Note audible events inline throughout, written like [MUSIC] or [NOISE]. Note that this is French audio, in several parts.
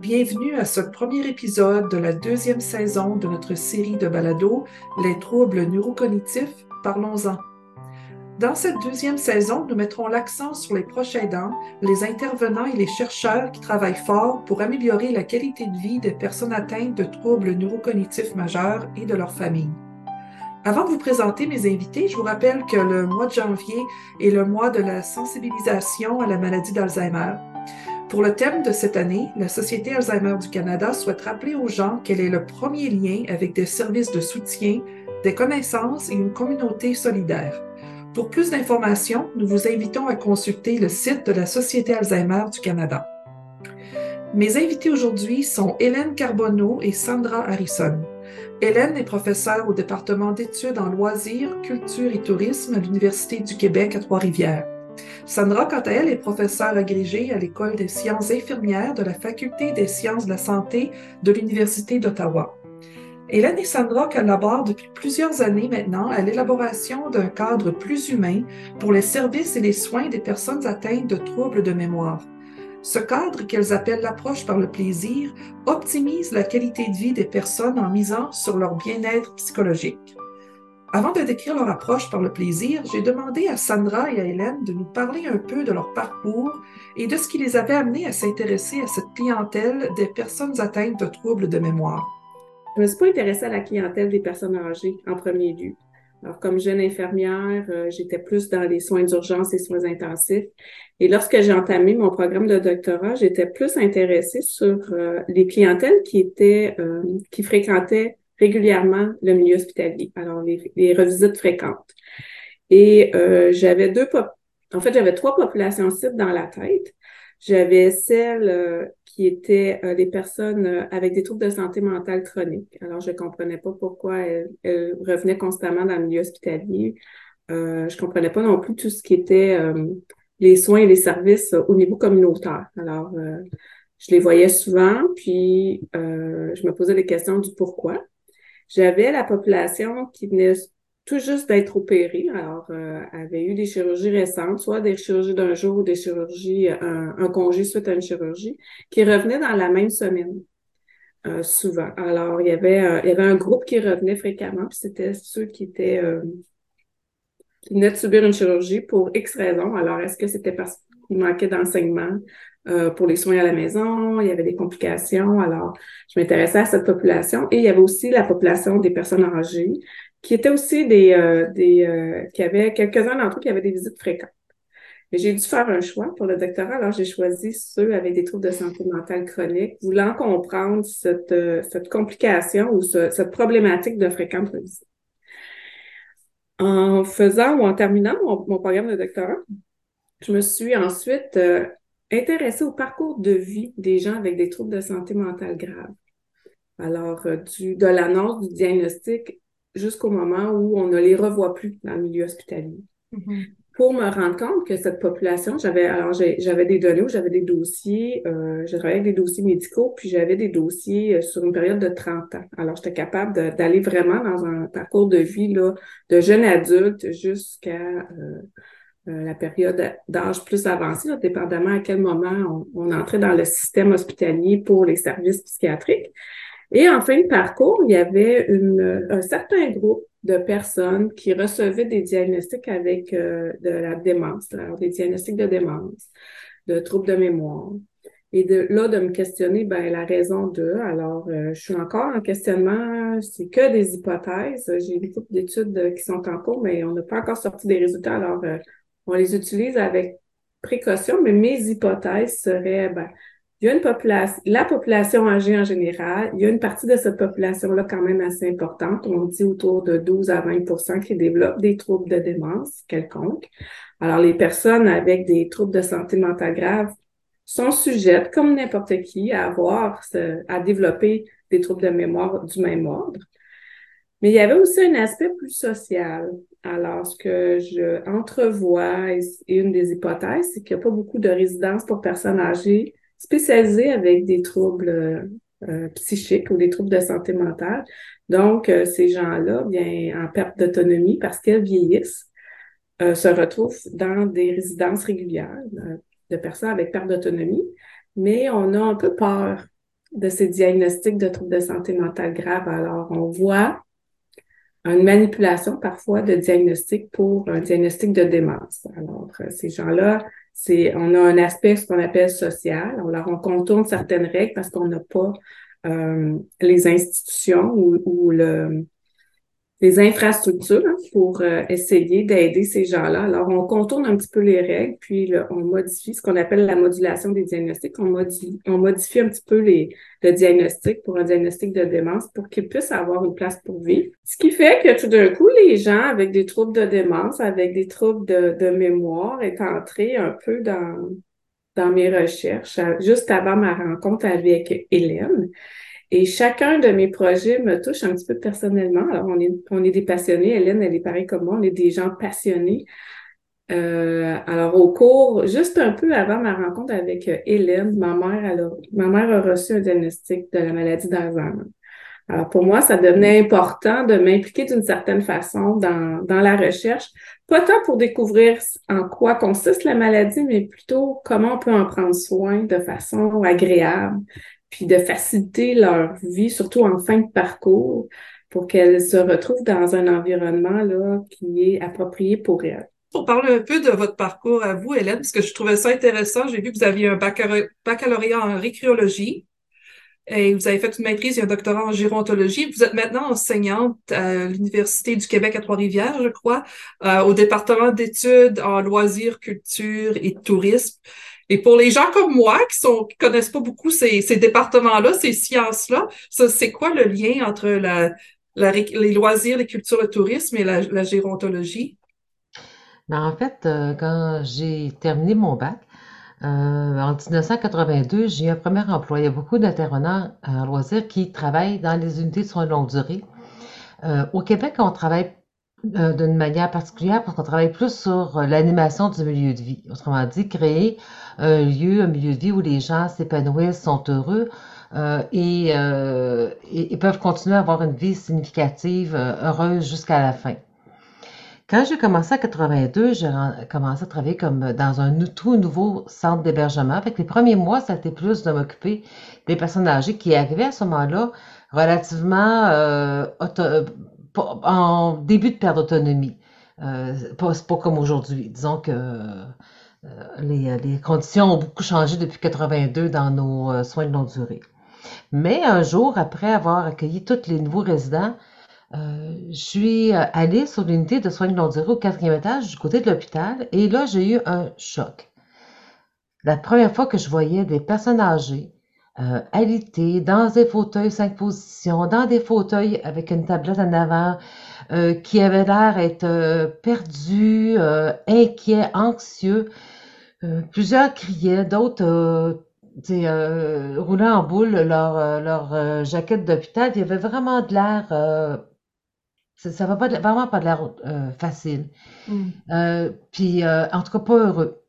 Bienvenue à ce premier épisode de la deuxième saison de notre série de balados Les troubles neurocognitifs, parlons-en. Dans cette deuxième saison, nous mettrons l'accent sur les proches aidants, les intervenants et les chercheurs qui travaillent fort pour améliorer la qualité de vie des personnes atteintes de troubles neurocognitifs majeurs et de leurs familles. Avant de vous présenter mes invités, je vous rappelle que le mois de janvier est le mois de la sensibilisation à la maladie d'Alzheimer. Pour le thème de cette année, la Société Alzheimer du Canada souhaite rappeler aux gens quel est le premier lien avec des services de soutien, des connaissances et une communauté solidaire. Pour plus d'informations, nous vous invitons à consulter le site de la Société Alzheimer du Canada. Mes invités aujourd'hui sont Hélène Carbonneau et Sandra Harrison. Hélène est professeure au département d'études en loisirs, culture et tourisme à l'Université du Québec à Trois-Rivières. Sandra, quant à elle, est professeure agrégée à l'École des sciences infirmières de la Faculté des sciences de la santé de l'Université d'Ottawa. Hélène et Sandra collaborent depuis plusieurs années maintenant à l'élaboration d'un cadre plus humain pour les services et les soins des personnes atteintes de troubles de mémoire. Ce cadre, qu'elles appellent l'approche par le plaisir, optimise la qualité de vie des personnes en misant sur leur bien-être psychologique. Avant de décrire leur approche par le plaisir, j'ai demandé à Sandra et à Hélène de nous parler un peu de leur parcours et de ce qui les avait amenés à s'intéresser à cette clientèle des personnes atteintes de troubles de mémoire. Je me suis pas intéressée à la clientèle des personnes âgées en premier lieu. Alors, comme jeune infirmière, euh, j'étais plus dans les soins d'urgence et soins intensifs. Et lorsque j'ai entamé mon programme de doctorat, j'étais plus intéressée sur euh, les clientèles qui étaient, euh, qui fréquentaient régulièrement le milieu hospitalier. Alors, les, les revisites fréquentes. Et j'avais deux, en fait, j'avais trois populations cibles dans la tête. J'avais celle euh, qui étaient euh, les personnes euh, avec des troubles de santé mentale chroniques. Alors, je comprenais pas pourquoi elles, revenaient constamment dans le milieu hospitalier. Euh, je comprenais pas non plus tout ce qui était les soins et les services au niveau communautaire. Alors, je les voyais souvent, puis je me posais des questions du pourquoi. J'avais la population qui venait tout juste d'être opérée. Alors, euh, avait eu des chirurgies récentes, soit des chirurgies d'un jour ou des chirurgies, euh, un, congé suite à une chirurgie, qui revenaient dans la même semaine, euh, souvent. Alors, il y avait il y avait un groupe qui revenait fréquemment, puis c'était ceux qui étaient qui venaient de subir une chirurgie pour X raisons. Alors, est-ce que c'était parce qu'il manquait d'enseignement? Pour les soins à la maison, il y avait des complications. Alors, je m'intéressais à cette population. Et il y avait aussi la population des personnes âgées qui étaient aussi des, euh, des euh, qui avaient quelques-uns d'entre eux qui avaient des visites fréquentes. Mais j'ai dû faire un choix pour le doctorat, alors j'ai choisi ceux avec des troubles de santé mentale chronique, voulant comprendre cette, euh, cette complication ou cette problématique de fréquente visite. En faisant ou en terminant mon, mon, programme de doctorat, je me suis ensuite intéressée au parcours de vie des gens avec des troubles de santé mentale graves. Alors, du, de l'annonce du diagnostic jusqu'au moment où on ne les revoit plus dans le milieu hospitalier. Mm-hmm. Pour me rendre compte que cette population, j'avais alors j'avais des données, j'avais des dossiers, euh, je travaillais avec des dossiers médicaux, puis j'avais des dossiers euh, sur une période de 30 ans. Alors, j'étais capable d'aller vraiment dans un parcours de vie là, de jeune adulte jusqu'à euh, euh, la période d'âge plus avancé, dépendamment à quel moment on, on entrait dans le système hospitalier pour les services psychiatriques. Et en fin de parcours, il y avait une, un certain groupe de personnes qui recevaient des diagnostics avec euh, de la démence, alors des diagnostics de démence, de troubles de mémoire. Et de là, de me questionner, ben, la raison de. Alors, euh, je suis encore en questionnement, c'est que des hypothèses. J'ai beaucoup d'études qui sont en cours, mais on n'a pas encore sorti des résultats. Alors, euh, on les utilise avec précaution, mais mes hypothèses seraient, ben, il y a une population, la population âgée en général, il y a une partie de cette population-là quand même assez importante. On dit autour de 12 à 20% qui développent des troubles de démence quelconque. Alors, les personnes avec des troubles de santé mentale grave sont sujettes, comme n'importe qui, à avoir, à développer des troubles de mémoire du même ordre. Mais il y avait aussi un aspect plus social. Alors, ce que je entrevois, et une des hypothèses, c'est qu'il n'y a pas beaucoup de résidences pour personnes âgées spécialisés avec des troubles euh, euh, psychiques ou des troubles de santé mentale. Donc, euh, ces gens-là, bien, en perte d'autonomie parce qu'elles vieillissent, se retrouvent dans des résidences régulières de personnes avec perte d'autonomie. mais on a un peu peur de ces diagnostics de troubles de santé mentale grave. Alors, on voit une manipulation parfois de diagnostic pour un diagnostic de démence. Alors, euh, ces gens-là, c'est, on a un aspect, ce qu'on appelle social. Leur on contourne certaines règles parce qu'on n'a pas euh, les institutions ou, ou le, des infrastructures hein, pour euh, essayer d'aider ces gens-là. Alors, on contourne un petit peu les règles, puis on modifie ce qu'on appelle la modulation des diagnostics. On modifie, on modifie un petit peu les, le diagnostic pour un diagnostic de démence pour qu'ils puissent avoir une place pour vivre. Ce qui fait que tout d'un coup, les gens avec des troubles de démence, avec des troubles de, de mémoire, est entrés un peu dans, dans mes recherches, juste avant ma rencontre avec Hélène. Et chacun de mes projets me touche un petit peu personnellement. Alors, on est, on est des passionnés. Hélène, elle est pareille comme moi. On est des gens passionnés. Euh, alors, au cours, juste un peu avant ma rencontre avec euh, Hélène, ma mère, elle a, ma mère a reçu un diagnostic de la maladie d'Alzheimer. Alors, pour moi, ça devenait important de m'impliquer d'une certaine façon dans, dans la recherche, pas tant pour découvrir en quoi consiste la maladie, mais plutôt comment on peut en prendre soin de façon agréable, puis de faciliter leur vie, surtout en fin de parcours, pour qu'elles se retrouvent dans un environnement là, qui est approprié pour elles. Pour parler un peu de votre parcours à vous, Hélène, parce que je trouvais ça intéressant. J'ai vu que vous aviez un baccalauréat en récréologie et vous avez fait une maîtrise et un doctorat en gérontologie. Vous êtes maintenant enseignante à l'Université du Québec à Trois-Rivières, je crois, euh, au département d'études en loisirs, culture et tourisme. Et pour les gens comme moi qui sont qui connaissent pas beaucoup ces, départements-là, ces sciences-là, c'est quoi le lien entre la, les loisirs, les cultures, le tourisme et la, gérontologie? Ben, en fait, euh, quand j'ai terminé mon bac, euh, en 1982, j'ai eu un premier emploi. Il y a beaucoup d'intervenants en loisirs qui travaillent dans les unités de soins de longue durée. Euh, au Québec, on travaille d'une manière particulière parce qu'on travaille plus sur l'animation du milieu de vie. Autrement dit, créer un lieu, un milieu de vie où les gens s'épanouissent, sont heureux euh, et, euh, et, peuvent continuer à avoir une vie significative, euh, heureuse jusqu'à la fin. Quand j'ai commencé en 82, j'ai commencé à travailler comme dans un tout nouveau centre d'hébergement. Avec les premiers mois, ça a été plus de m'occuper des personnes âgées qui arrivaient à ce moment-là relativement euh, en début de perte d'autonomie. Euh, pas, pas comme aujourd'hui. Disons que euh, les, les, conditions ont beaucoup changé depuis 82 dans nos euh, soins de longue durée. Mais un jour, après avoir accueilli tous les nouveaux résidents, euh, je suis allée sur l'unité de soins de longue durée au quatrième étage du côté de l'hôpital et là, j'ai eu un choc. La première fois que je voyais des personnes âgées euh, alitées dans des fauteuils cinq positions, dans des fauteuils avec une tablette en avant, euh, qui avaient l'air d'être euh, perdus, euh, inquiets, anxieux. Euh, plusieurs criaient, d'autres euh, roulaient en boule leur, leur jaquette d'hôpital. Il y avait vraiment de l'air ça va pas vraiment pas de l'air facile. Mm. puis, en tout cas, pas heureux.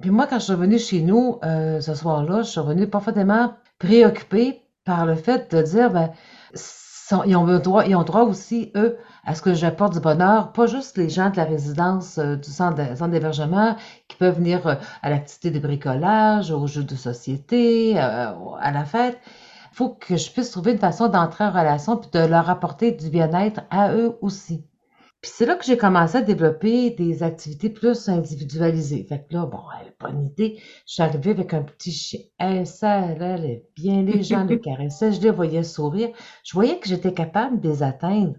Puis moi, quand je suis revenue chez nous ce soir-là, je suis revenue parfaitement préoccupée par le fait de dire, ben, ils, ont droit, ils ont droit aussi, eux, à ce que j'apporte du bonheur, pas juste les gens de la résidence euh, du centre d'hébergement qui peuvent venir euh, à l'activité de bricolage, aux jeux de société, euh, à la fête. Il faut que je puisse trouver une façon d'entrer en relation puis de leur apporter du bien-être à eux aussi. Puis c'est là que j'ai commencé à développer des activités plus individualisées. Fait que là, bon, bonne idée. Je suis arrivée avec un petit chien. ça allait bien. Les gens les [LAUGHS] caressaient. Je les voyais sourire. Je voyais que j'étais capable de les atteindre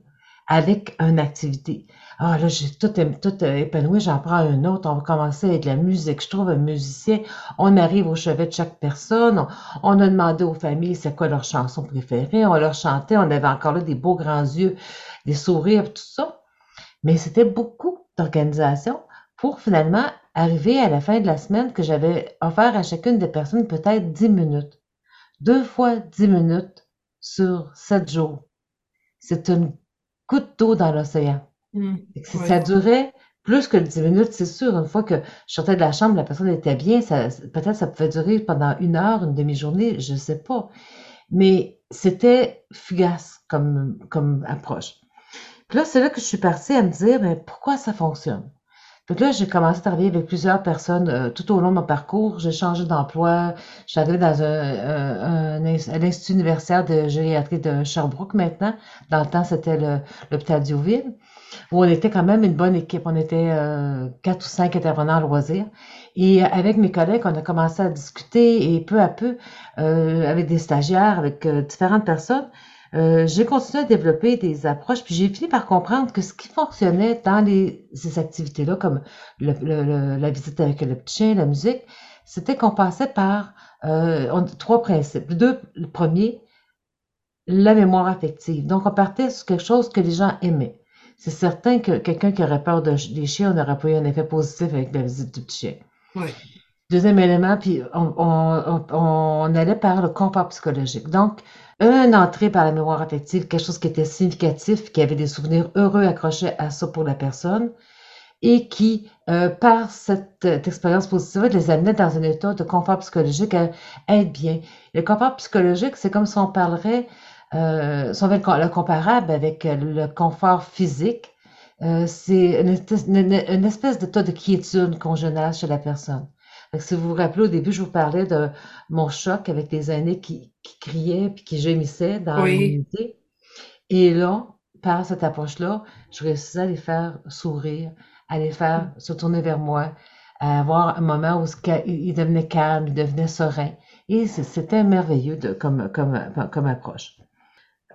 avec une activité. Ah là, j'ai tout, tout épanoui, j'en prends un autre, on va commencer avec la musique. Je trouve un musicien, on arrive au chevet de chaque personne, on, a demandé aux familles c'est quoi leur chanson préférée, on leur chantait, on avait encore là des beaux grands yeux, des sourires, tout ça. Mais c'était beaucoup d'organisation pour finalement arriver à la fin de la semaine que j'avais offert à chacune des personnes peut-être dix minutes. Deux fois dix minutes sur sept jours. C'est une goutte d'eau dans l'océan. Mmh, ça durait plus que 10 minutes, c'est sûr. Une fois que je sortais de la chambre, la personne était bien, peut-être ça pouvait durer pendant une heure, une demi-journée, je ne sais pas. Mais c'était fugace comme, comme approche. Puis là, c'est là que je suis partie à me dire, mais pourquoi ça fonctionne? Donc là, j'ai commencé à travailler avec plusieurs personnes euh, tout au long de mon parcours. J'ai changé d'emploi. Je suis arrivée dans un, l'Institut universitaire de gériatrie de Sherbrooke maintenant. Dans le temps, c'était l'hôpital Diouville, où on était quand même une bonne équipe. On était euh, quatre ou cinq intervenants à loisir. Et avec mes collègues, on a commencé à discuter et peu à peu, euh, avec des stagiaires, avec différentes personnes, euh, j'ai continué à développer des approches, puis j'ai fini par comprendre que ce qui fonctionnait dans les, ces activités-là, comme la visite avec le petit chien, la musique, c'était qu'on passait par euh, trois principes. Deux, le premier, la mémoire affective. Donc, on partait sur quelque chose que les gens aimaient. C'est certain que quelqu'un qui aurait peur de, des chiens, n'aurait pas eu un effet positif avec la visite du petit chien. Oui. Deuxième élément, puis on, allait par le confort psychologique. Donc, une entrée par la mémoire affective, quelque chose qui était significatif, qui avait des souvenirs heureux accrochés à ça pour la personne, et qui, euh, par cette, expérience positive, les amenait dans un état de confort psychologique à, être bien. Le confort psychologique, c'est comme si on parlerait, euh, si on veut le, comparable avec le confort physique, euh, c'est une, espèce d'état de quiétude qu'on génère chez la personne si vous vous rappelez, au début, je vous parlais de mon choc avec les aînés qui, qui criaient puis qui gémissaient dans l'unité. Et là, par cette approche-là, je réussissais à les faire sourire, à les faire mm. se tourner vers moi, à avoir un moment où ils devenaient calmes, ils devenaient sereins. Et c'était merveilleux de, comme, comme, comme approche.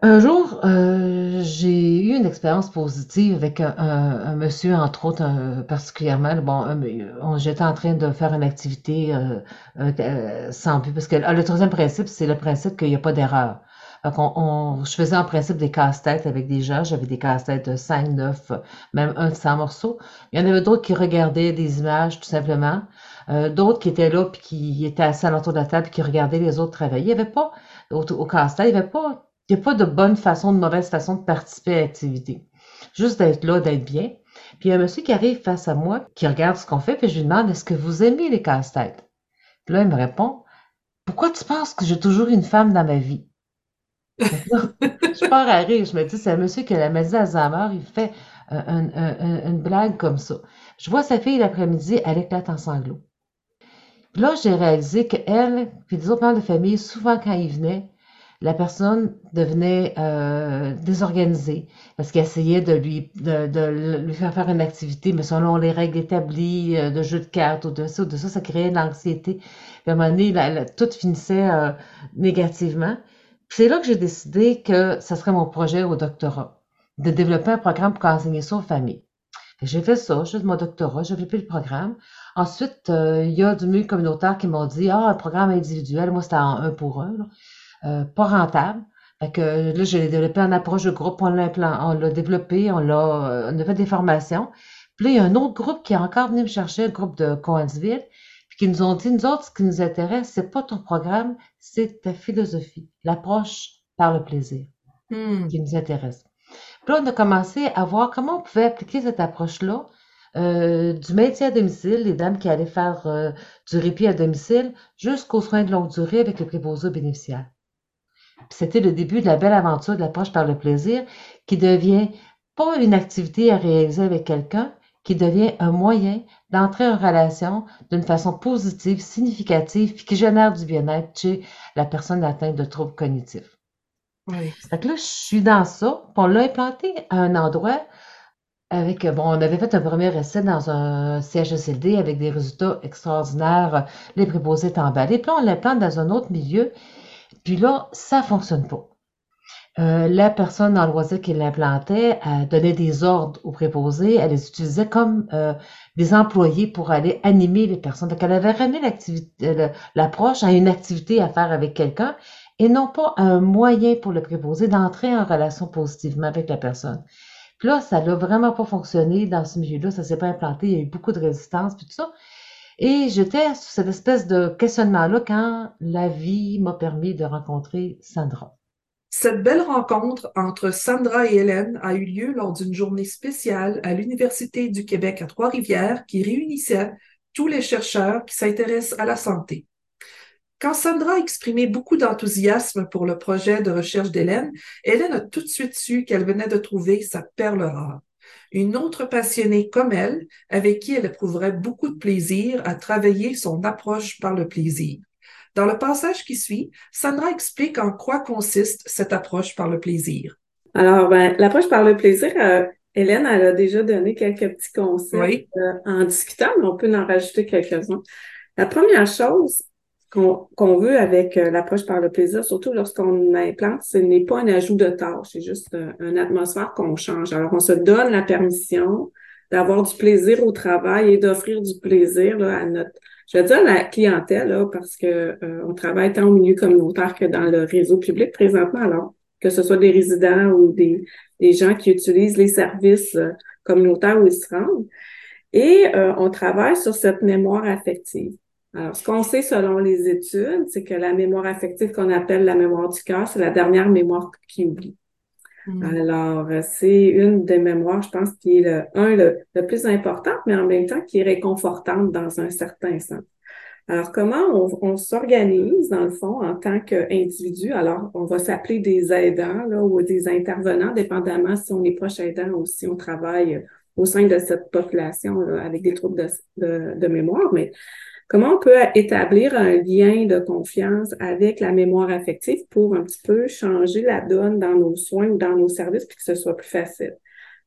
Un jour, euh, j'ai eu une expérience positive avec un, monsieur, entre autres, particulièrement. Bon, j'étais en train de faire une activité euh, euh, sans but, parce que le troisième principe, c'est le principe qu'il n'y a pas d'erreur. On, je faisais en principe des casse-têtes avec des gens. J'avais des casse-têtes de 5, 9, même un de 100 morceaux. Il y en avait d'autres qui regardaient des images, tout simplement. d'autres qui étaient là, puis qui étaient assis à l'entour de la table, puis qui regardaient les autres travailler. Il n'y avait pas, au, au casse-tête, il n'y avait pas il n'y a pas de bonne façon, de mauvaise façon de participer à l'activité. Juste d'être là, d'être bien. Puis il y a un monsieur qui arrive face à moi, qui regarde ce qu'on fait, puis je lui demande Est-ce que vous aimez les casse-têtes? Puis là, il me répond Pourquoi tu penses que j'ai toujours une femme dans ma vie? [LAUGHS] Je pars à rire. Je me dis C'est un monsieur qui a la maladie d'Alzheimer, il fait une blague comme ça. Je vois sa fille l'après-midi, elle éclate en sanglots. Puis là, j'ai réalisé qu'elle, puis les autres membres de famille, souvent quand ils venaient, la personne devenait euh, désorganisée parce qu'elle essayait de lui, de, lui faire faire une activité, mais selon les règles établies euh, de jeu de cartes ou de ça de ça, ça créait de l'anxiété. Puis à un moment donné, tout finissait euh, négativement. c'est là que j'ai décidé que ce serait mon projet au doctorat, de développer un programme pour enseigner ça aux familles. J'ai fait ça, j'ai fait mon doctorat, j'ai développé le programme. Ensuite, il y a du milieu communautaire qui m'ont dit, ah, un programme individuel, moi c'était un pour un. Pas rentable. Fait que là, j'ai développé une approche de groupe, on l'a on l'a développé, on l'a, euh, on a fait des formations. Puis là, il y a un autre groupe qui est encore venu me chercher, un groupe de Coansville, puis qui nous ont dit, nous autres, ce qui nous intéresse, c'est pas ton programme, c'est ta philosophie, l'approche par le plaisir hmm. qui nous intéresse. Puis là, on a commencé à voir comment on pouvait appliquer cette approche-là euh, du maintien à domicile, les dames qui allaient faire du répit à domicile, jusqu'aux soins de longue durée avec les préposés bénéficiaires. C'était le début de la belle aventure de l'approche par le plaisir qui devient pas une activité à réaliser avec quelqu'un, qui devient un moyen d'entrer en relation d'une façon positive, significative, puis qui génère du bien-être chez la personne atteinte de troubles cognitifs. Oui. Donc là, je suis dans ça. On l'a implanté à un endroit avec, bon, on avait fait un premier essai dans un CHSLD avec des résultats extraordinaires, les préposés étaient emballés. Puis là, on l'implante dans un autre milieu puis là, ça fonctionne pas. Euh, la personne en loisir qui l'implantait donnait des ordres aux préposés, elle les utilisait comme euh, des employés pour aller animer les personnes. Donc, elle avait ramené l'activité, l'approche à une activité à faire avec quelqu'un et non pas un moyen pour le préposé d'entrer en relation positivement avec la personne. Puis là, ça n'a vraiment pas fonctionné dans ce milieu-là, ça s'est pas implanté, il y a eu beaucoup de résistance, puis tout ça. Et j'étais sur cette espèce de questionnement-là quand la vie m'a permis de rencontrer Sandra. Cette belle rencontre entre Sandra et Hélène a eu lieu lors d'une journée spéciale à l'Université du Québec à Trois-Rivières qui réunissait tous les chercheurs qui s'intéressent à la santé. Quand Sandra a exprimé beaucoup d'enthousiasme pour le projet de recherche d'Hélène, Hélène a tout de suite su qu'elle venait de trouver sa perle rare. Une autre passionnée comme elle, avec qui elle éprouverait beaucoup de plaisir à travailler son approche par le plaisir. Dans le passage qui suit, Sandra explique en quoi consiste cette approche par le plaisir. Alors, ben, l'approche par le plaisir, euh, Hélène, elle a déjà donné quelques petits concepts euh, en discutant, mais on peut en rajouter quelques-uns. La première chose qu'on veut avec euh, l'approche par le plaisir, surtout lorsqu'on implante, ce n'est pas un ajout de tâches, c'est juste une atmosphère qu'on change. Alors, on se donne la permission d'avoir du plaisir au travail et d'offrir du plaisir là, à notre, je veux dire la clientèle, là, parce que euh, on travaille tant au milieu communautaire que dans le réseau public présentement. Alors, que ce soit des résidents ou des, des gens qui utilisent les services euh, communautaires où ils se rendent. Et euh, on travaille sur cette mémoire affective. Alors, ce qu'on sait selon les études, c'est que la mémoire affective qu'on appelle la mémoire du cœur, c'est la dernière mémoire qui oublie. Hmm. Alors, c'est une des mémoires, je pense, qui est le, un, le, le plus important, mais en même temps qui est réconfortante dans un certain sens. Alors, comment on, s'organise, dans le fond, en tant qu'individu? Alors, on va s'appeler des aidants là, ou des intervenants, dépendamment si on est proche aidant ou si on travaille au sein de cette population avec des troubles de, de, mémoire. Mais comment on peut établir un lien de confiance avec la mémoire affective pour un petit peu changer la donne dans nos soins ou dans nos services, puis que ce soit plus facile?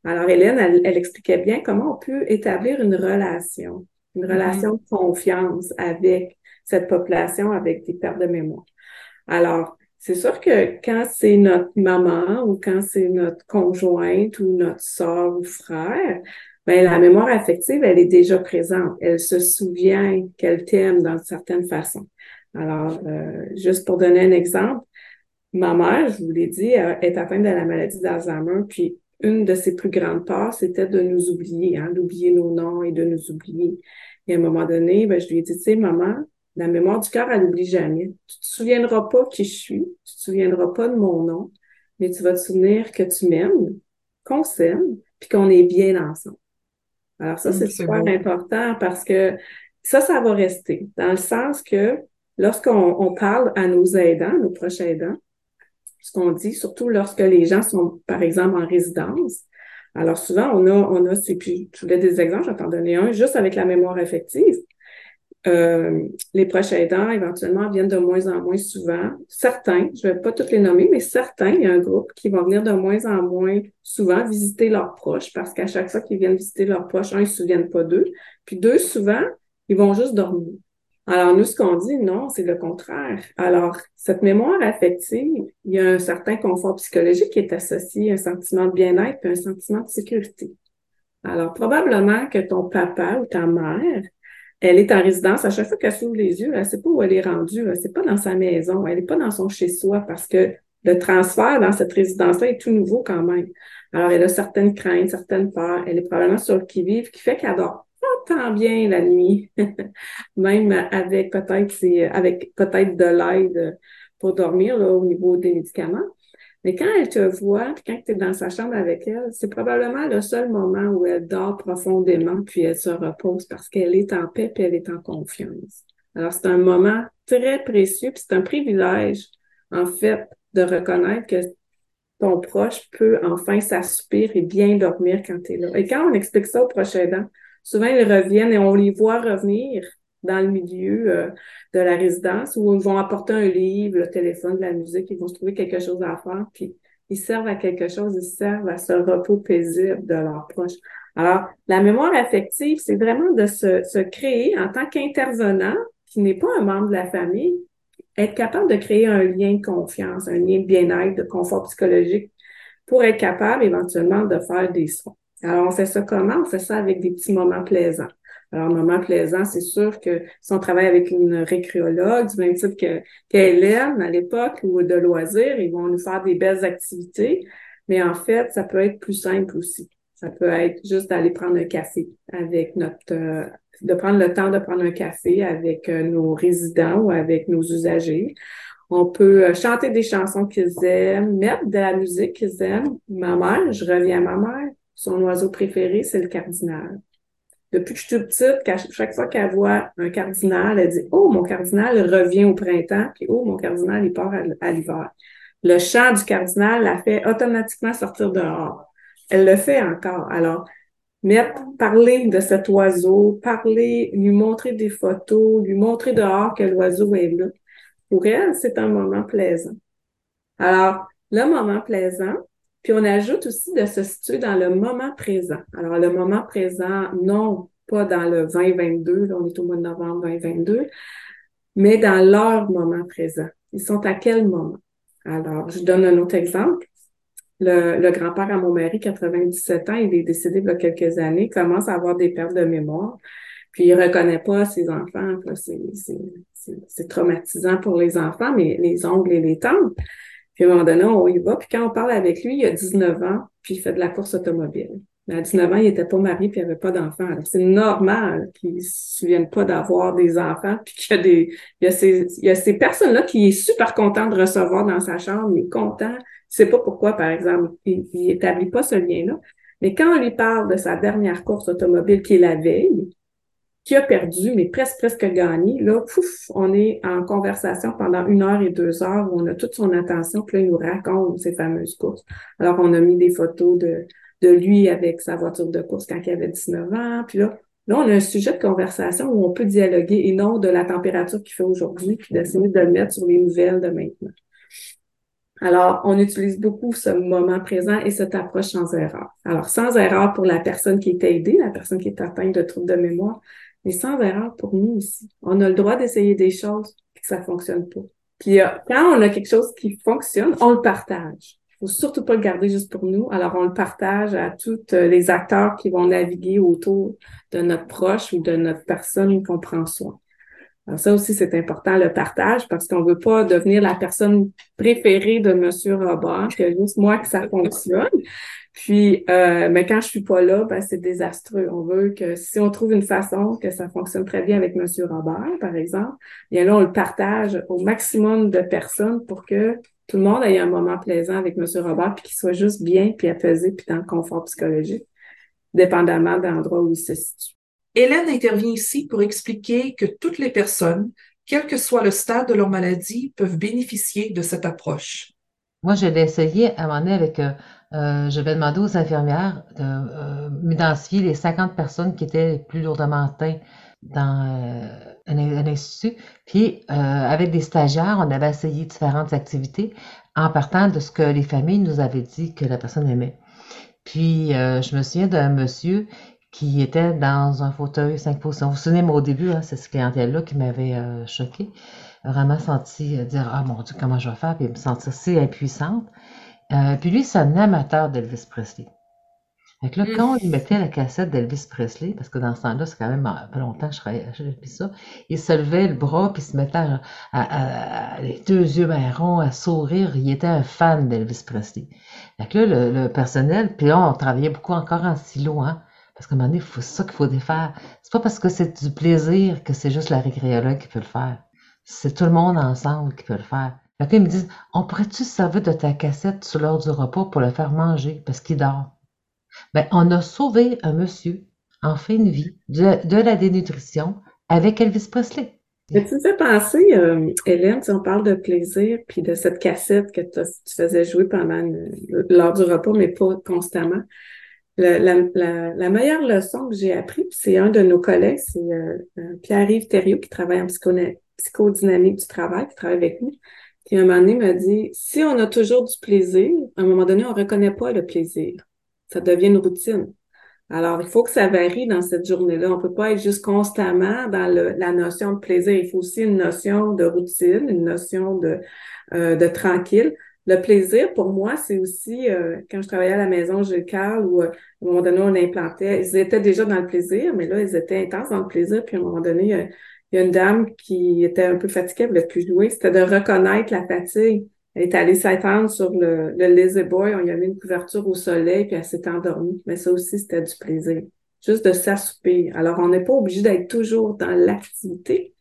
Alors, Hélène, elle expliquait bien comment on peut établir une relation une relation de confiance avec cette population avec des pertes de mémoire. Alors, c'est sûr que quand c'est notre maman ou quand c'est notre conjointe ou notre soeur ou frère, ben la mémoire affective, elle est déjà présente. Elle se souvient qu'elle t'aime d'une certaine façon. Alors, euh, juste pour donner un exemple, ma mère, je vous l'ai dit, est atteinte de la maladie d'Alzheimer, puis une de ses plus grandes peurs, c'était de nous oublier, hein, d'oublier nos noms et de nous oublier. Et à un moment donné, ben, je lui ai dit, tu sais, maman, la mémoire du cœur, elle n'oublie jamais. Tu te souviendras pas qui je suis, tu te souviendras pas de mon nom, mais tu vas te souvenir que tu m'aimes, qu'on s'aime, puis qu'on est bien ensemble. Alors ça, mm, c'est super important parce que ça, ça va rester, dans le sens que lorsqu'on parle à nos aidants, nos proches aidants, ce qu'on dit, surtout lorsque les gens sont, par exemple, en résidence. Alors souvent, on a, on a, puis je voulais des exemples, j'en t'en donner un, juste avec la mémoire affective. Euh, les proches aidants, éventuellement, viennent de moins en moins souvent. Certains, je ne vais pas toutes les nommer, mais certains, il y a un groupe qui vont venir de moins en moins souvent visiter leurs proches parce qu'à chaque fois qu'ils viennent visiter leurs proches, un, ils ne se souviennent pas d'eux. Puis deux, souvent, ils vont juste dormir. Alors, nous, ce qu'on dit, non, c'est le contraire. Alors, cette mémoire affective, il y a un certain confort psychologique qui est associé à un sentiment de bien-être et un sentiment de sécurité. Alors, probablement que ton papa ou ta mère, elle est en résidence, à chaque fois qu'elle s'ouvre les yeux, elle ne sait pas où elle est rendue, elle ne sait pas dans sa maison, elle n'est pas dans son chez-soi parce que le transfert dans cette résidence-là est tout nouveau quand même. Alors, elle a certaines craintes, certaines peurs, elle est probablement sur le qui-vive, qui fait qu'elle dort tant bien la nuit, [LAUGHS] même avec peut-être avec peut-être de l'aide pour dormir au niveau des médicaments. Mais quand elle te voit, puis quand tu es dans sa chambre avec elle, c'est probablement le seul moment où elle dort profondément, puis elle se repose parce qu'elle est en paix, puis elle est en confiance. Alors, c'est un moment très précieux, puis c'est un privilège, en fait, de reconnaître que ton proche peut enfin s'assoupir et bien dormir quand tu es là. Et quand on explique ça au prochain aidant, souvent ils reviennent et on les voit revenir dans le milieu euh, de la résidence où ils vont apporter un livre, le téléphone, de la musique, ils vont se trouver quelque chose à faire, puis ils servent à quelque chose, ils servent à ce repos paisible de leurs proches. Alors, la mémoire affective, c'est vraiment de se, se créer en tant qu'intervenant qui n'est pas un membre de la famille, être capable de créer un lien de confiance, un lien de bien-être, de confort psychologique pour être capable éventuellement de faire des soins. Alors, on fait ça comment? On fait ça avec des petits moments plaisants. Alors, moment plaisant, c'est sûr que si on travaille avec une récréologue, du même type que qu'Hélène à l'époque, ou de loisirs, ils vont nous faire des belles activités. Mais en fait, ça peut être plus simple aussi. Ça peut être juste d'aller prendre un café avec notre, euh, de prendre le temps de prendre un café avec euh, nos résidents ou avec nos usagers. On peut euh, chanter des chansons qu'ils aiment, mettre de la musique qu'ils aiment. Ma mère, je reviens à ma mère, son oiseau préféré, c'est le cardinal. Depuis que je suis toute petite, chaque fois qu'elle voit un cardinal, elle dit Oh, mon cardinal revient au printemps, puis Oh, mon cardinal, il part à, l'hiver. Le chant du cardinal la fait automatiquement sortir dehors. elle le fait encore. Alors, mettre, parler de cet oiseau, parler, lui montrer des photos, lui montrer dehors que l'oiseau est là. Pour elle, c'est un moment plaisant. Alors, le moment plaisant, puis on ajoute aussi de se situer dans le moment présent. Alors, le moment présent, non pas dans le 2022, là, on est au mois de novembre 2022, mais dans leur moment présent. Ils sont à quel moment? Alors, je donne un autre exemple. Le, grand-père à mon mari, 97 ans, il est décédé il y a quelques années, commence à avoir des pertes de mémoire, puis il reconnaît pas ses enfants. C'est traumatisant pour les enfants, mais les ongles et les tantes. Puis à un moment donné, on y va. Puis quand on parle avec lui, il a 19 ans, puis il fait de la course automobile. Mais à 19 ans, il n'était pas marié, puis il n'avait pas d'enfants. C'est normal qu'il ne se souvienne pas d'avoir des enfants, puis qu'il y a des, il y a ces, il y a ces personnes-là qui est super content de recevoir dans sa chambre, il est content. Il sait pas pourquoi, par exemple. Il, il établit pas ce lien-là. Mais quand on lui parle de sa dernière course automobile qui est la veille, qui a perdu, mais presque, presque gagné, là, pouf, on est en conversation pendant une heure et deux heures où on a toute son attention, puis là, il nous raconte ces fameuses courses. Alors, on a mis des photos de, de lui avec sa voiture de course quand il avait 19 ans, puis là, là, on a un sujet de conversation où on peut dialoguer et non de la température qu'il fait aujourd'hui, puis d'essayer de le mettre sur les nouvelles de maintenant. Alors, on utilise beaucoup ce moment présent et cette approche sans erreur. Alors, sans erreur pour la personne qui est aidée, la personne qui est atteinte de troubles de mémoire, mais sans erreur pour nous aussi. On a le droit d'essayer des choses et que ça fonctionne pas. Puis euh, quand on a quelque chose qui fonctionne, on le partage. Il faut surtout pas le garder juste pour nous. Alors on le partage à tous euh, les acteurs qui vont naviguer autour de notre proche ou de notre personne qu'on prend soin. Alors ça aussi, c'est important, le partage, parce qu'on veut pas devenir la personne préférée de Monsieur Robert, que juste moi que ça fonctionne. Puis, euh, mais quand je suis pas là, ben, c'est désastreux. On veut que si on trouve une façon que ça fonctionne très bien avec Monsieur Robert, par exemple, bien là, on le partage au maximum de personnes pour que tout le monde ait un moment plaisant avec Monsieur Robert, puis qu'il soit juste bien, puis apaisé, puis dans le confort psychologique, dépendamment de l'endroit où il se situe. Hélène intervient ici pour expliquer que toutes les personnes, quel que soit le stade de leur maladie, peuvent bénéficier de cette approche. Moi, je l'ai essayé à un moment donné avec euh, euh, je vais demander aux infirmières de euh, m'identifier les 50 personnes qui étaient les plus lourdement atteintes dans euh, un, institut. Puis, avec des stagiaires, on avait essayé différentes activités en partant de ce que les familles nous avaient dit que la personne aimait. Puis, je me souviens d'un monsieur qui était dans un fauteuil 5 positions. Vous vous souvenez, moi, au début, hein, c'est cette clientèle-là qui m'avait choqué. Vraiment senti dire, ah mon Dieu, comment je vais faire, puis me sentir si impuissante. Euh, puis lui, c'est un amateur d'Elvis Presley. Fait que là, quand on lui mettait la cassette d'Elvis Presley, parce que dans ce temps-là, c'est quand même pas longtemps que je travaillais ça, il se levait le bras puis se mettait à, les deux yeux marrons à sourire. Il était un fan d'Elvis Presley. Fait là, le, personnel, puis là, on travaillait beaucoup encore en silo, hein, parce qu'à un moment donné, c'est ça qu'il faut défaire. C'est pas parce que c'est du plaisir que c'est juste la récréologue qui peut le faire. C'est tout le monde ensemble qui peut le faire. Fait ils me disent, on pourrait-tu se servir de ta cassette sur l'heure du repas pour le faire manger parce qu'il dort? Ben, on a sauvé un monsieur en fin de vie de, la dénutrition avec Elvis Presley. Mais tu me fais penser, euh, Hélène, si on parle de plaisir, puis de cette cassette que tu faisais jouer pendant l'heure du repas, mais pas constamment. La, meilleure leçon que j'ai appris, c'est un de nos collègues, c'est euh, euh, Pierre-Yves Thériault qui travaille en psychodynamique du travail, qui travaille avec nous. Puis un moment donné, m'a dit, si on a toujours du plaisir, à un moment donné, on ne reconnaît pas le plaisir. Ça devient une routine. Alors, il faut que ça varie dans cette journée-là. On peut pas être juste constamment dans la notion de plaisir. Il faut aussi une notion de routine, une notion de, euh, de tranquille. Le plaisir, pour moi, c'est aussi, euh, quand je travaillais à la maison chez Carl, où euh, à un moment donné, on implantait, ils étaient déjà dans le plaisir, mais là, ils étaient intenses dans le plaisir. Puis à un moment donné, il y a une dame qui était un peu fatiguée, elle voulait plus jouer. C'était de reconnaître la fatigue. Elle est allée s'étendre sur le, le lazy boy, on lui a mis une couverture au soleil, puis elle s'est endormie. Mais ça aussi, c'était du plaisir. Juste de s'assoupir. Alors, on n'est pas obligé d'être toujours dans l'activité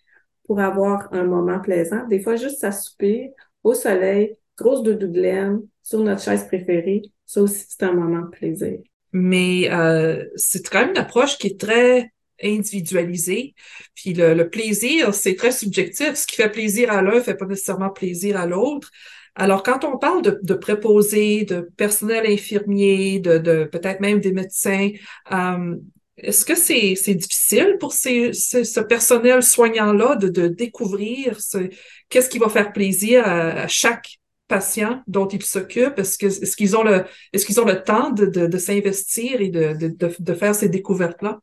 pour avoir un moment plaisant. Des fois, juste s'assoupir au soleil, grosse de de sur notre chaise préférée, ça aussi, c'est un moment de plaisir. Mais euh, c'est quand même une approche qui est très individualisé. Puis le, plaisir, c'est très subjectif. Ce qui fait plaisir à l'un fait pas nécessairement plaisir à l'autre. Alors, quand on parle de, de préposés, de personnel infirmier, de, de peut-être même des médecins, euh, est-ce que c'est c'est difficile pour ces, ce personnel soignant-là de, de découvrir ce, qu'est-ce qui va faire plaisir à, chaque patient dont ils s'occupent? Est-ce qu'ils ont le qu'ils ont le temps de, de, s'investir et de, de, faire ces découvertes-là?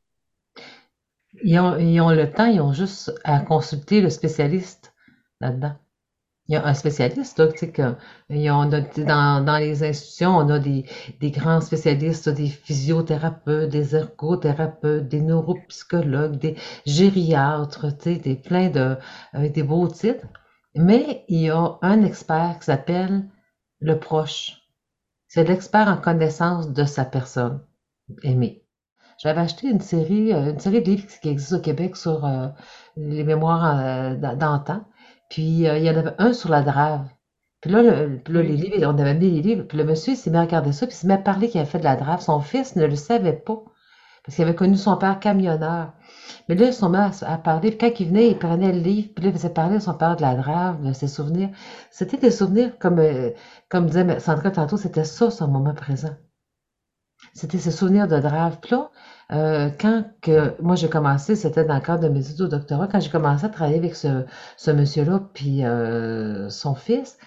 Ils ont, ils ont le temps, ils ont juste à consulter le spécialiste là-dedans. Il y a un spécialiste, là, tu sais, dans, dans les institutions, on a des, des grands spécialistes, des physiothérapeutes, des ergothérapeutes, des neuropsychologues, des gériatres, tu sais, des plein de, avec des beaux titres. Mais il y a un expert qui s'appelle le proche. C'est l'expert en connaissance de sa personne aimée. J'avais acheté une série, euh, une série de livres qui existe au Québec sur euh, les mémoires euh, d'antan. Puis il y en avait un sur la drave. Puis là, puis là les livres, on avait mis les livres. Puis le monsieur s'est mis à regarder ça, puis il s'est mis à parler qu'il avait fait de la drave. Son fils ne le savait pas, parce qu'il avait connu son père camionneur. Mais là, sont mis à, parler. Puis quand il venait, il prenait le livre, puis là, il faisait parler de son père de la drave, de ses souvenirs. C'était des souvenirs, comme, euh, comme disait Sandra tantôt, c'était ça, son moment présent. C'était ses souvenirs de drave. Puis là, euh, quand que moi j'ai commencé, c'était dans le cadre de mes études au doctorat, quand j'ai commencé à travailler avec ce, ce monsieur-là, puis euh, son fils,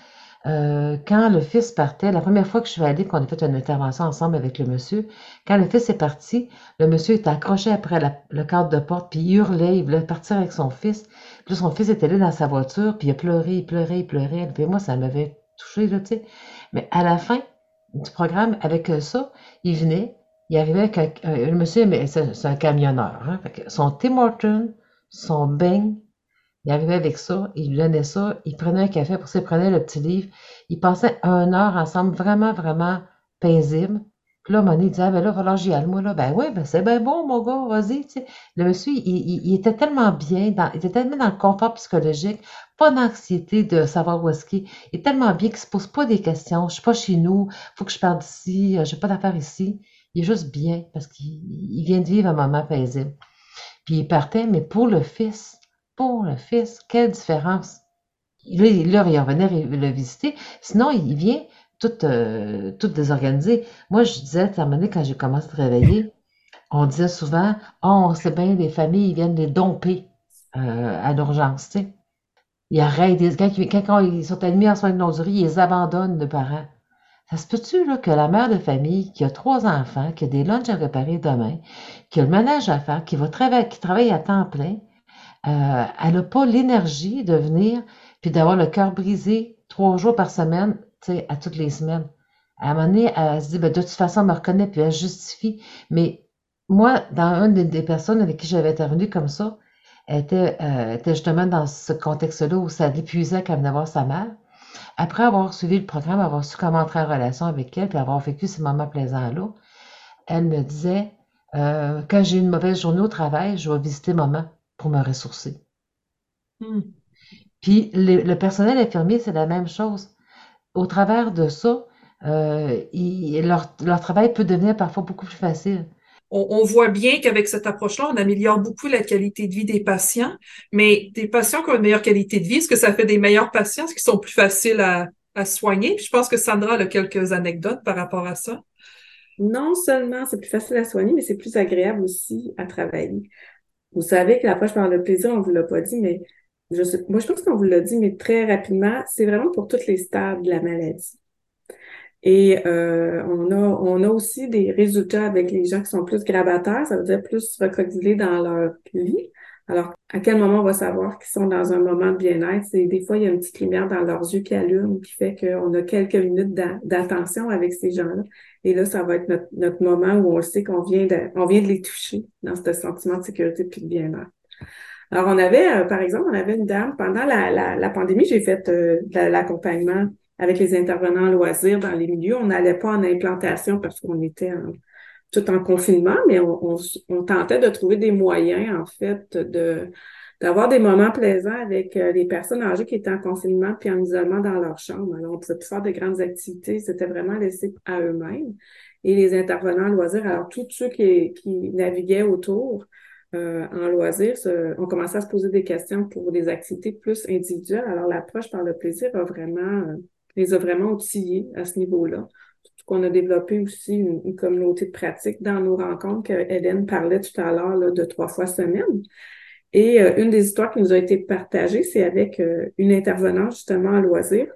euh, quand le fils partait, la première fois que je suis allée, qu'on a fait une intervention ensemble avec le monsieur, quand le fils est parti, le monsieur était accroché après le cadre de porte, puis il hurlait, il voulait partir avec son fils. Puis son fils était là dans sa voiture, puis il a pleuré, il pleurait, il pleurait. Puis moi, ça m'avait touché, là, tu sais. Mais à la fin du programme, avec ça, il venait, il arrivait avec un, le monsieur, c'est un camionneur, hein, son Tim Horton, son beigne, il arrivait avec ça, il lui donnait ça, il prenait un café pour ça, il prenait le petit livre, il passait une heure ensemble vraiment, vraiment paisible. Puis là, Moni disait, ah, ben là, il va falloir j'y aille, moi, là. Ben oui, ben c'est bien bon, mon gars, vas-y. Le monsieur, il, était tellement bien, il était tellement dans le confort psychologique, pas d'anxiété de savoir où est-ce qu'il est. Il est tellement bien qu'il se pose pas des questions. Je suis pas chez nous, faut que je parte d'ici, j'ai pas d'affaires ici. Il est juste bien parce qu'il vient de vivre un moment paisible. Puis il partait, mais pour le fils, pour le fils, quelle différence? Là, il revenait le visiter. Sinon, il vient tout, euh, désorganisé. Moi, je disais, à un moment donné, quand j'ai commencé à travailler, on disait souvent, oh, on sait bien, les familles, ils viennent les domper euh, à l'urgence, tu sais. Ils arrêtent, quand, quand, ils sont admis en soins de longue ils les abandonnent, les parents. Ça se peut-tu que la mère de famille qui a trois enfants, qui a des lunchs à préparer demain, qui a le ménage à faire, qui va travailler, qui travaille à temps plein, elle n'a pas l'énergie de venir puis d'avoir le cœur brisé trois jours par semaine, tu sais, à toutes les semaines. À un moment donné, elle se dit, ben, de toute façon, elle me reconnaît, puis elle justifie. Mais moi, dans une des personnes avec qui j'avais intervenu comme ça, elle était, euh, justement dans ce contexte-là où ça l'épuisait qu'elle venait voir sa mère. Après avoir suivi le programme, avoir su comment entrer en relation avec elle, puis avoir vécu ces moments plaisants-là, elle me disait, euh, quand j'ai une mauvaise journée au travail, je vais visiter maman pour me ressourcer. Hmm. Puis le, personnel infirmier, c'est la même chose. Au travers de ça, euh, leur, leur travail peut devenir parfois beaucoup plus facile on, voit bien qu'avec cette approche-là, on améliore beaucoup la qualité de vie des patients, mais des patients qui ont une meilleure qualité de vie, est-ce que ça fait des meilleurs patients, est-ce qu'ils sont plus faciles à, soigner? je pense que Sandra a quelques anecdotes par rapport à ça. Non seulement c'est plus facile à soigner, mais c'est plus agréable aussi à travailler. Vous savez que l'approche par le plaisir, on vous l'a pas dit, mais je moi, je pense qu'on vous l'a dit, mais très rapidement, c'est vraiment pour tous les stades de la maladie. Et euh, on, a, on a aussi des résultats avec les gens qui sont plus grabataires, ça veut dire plus recroquevillés dans leur vie. Alors, à quel moment on va savoir qu'ils sont dans un moment de bien-être? C'est des fois, il y a une petite lumière dans leurs yeux qui allume, qui fait qu'on a quelques minutes d'attention avec ces gens-là. Et là, ça va être notre, moment où on sait qu'on vient de, on vient de les toucher dans ce sentiment de sécurité et de bien-être. Alors, on avait, euh, par exemple, on avait une dame, pendant la, pandémie, j'ai fait euh, l'accompagnement avec les intervenants loisirs dans les milieux. On n'allait pas en implantation parce qu'on était tout en confinement, mais on, tentait de trouver des moyens, en fait, de d'avoir des moments plaisants avec euh, les personnes âgées qui étaient en confinement puis en isolement dans leur chambre. Alors, on pouvait plus faire de grandes activités, c'était vraiment laissé à eux-mêmes. Et les intervenants loisirs, alors tous ceux qui, qui naviguaient autour, euh, en loisirs, on commençait à se poser des questions pour des activités plus individuelles. Alors, l'approche par le plaisir a vraiment euh, les a vraiment outillés à ce niveau-là. Qu'on a développé aussi une, communauté de pratique dans nos rencontres que Hélène parlait tout à l'heure de trois fois semaine. Et euh, une des histoires qui nous a été partagée, c'est avec euh, une intervenante justement à loisir,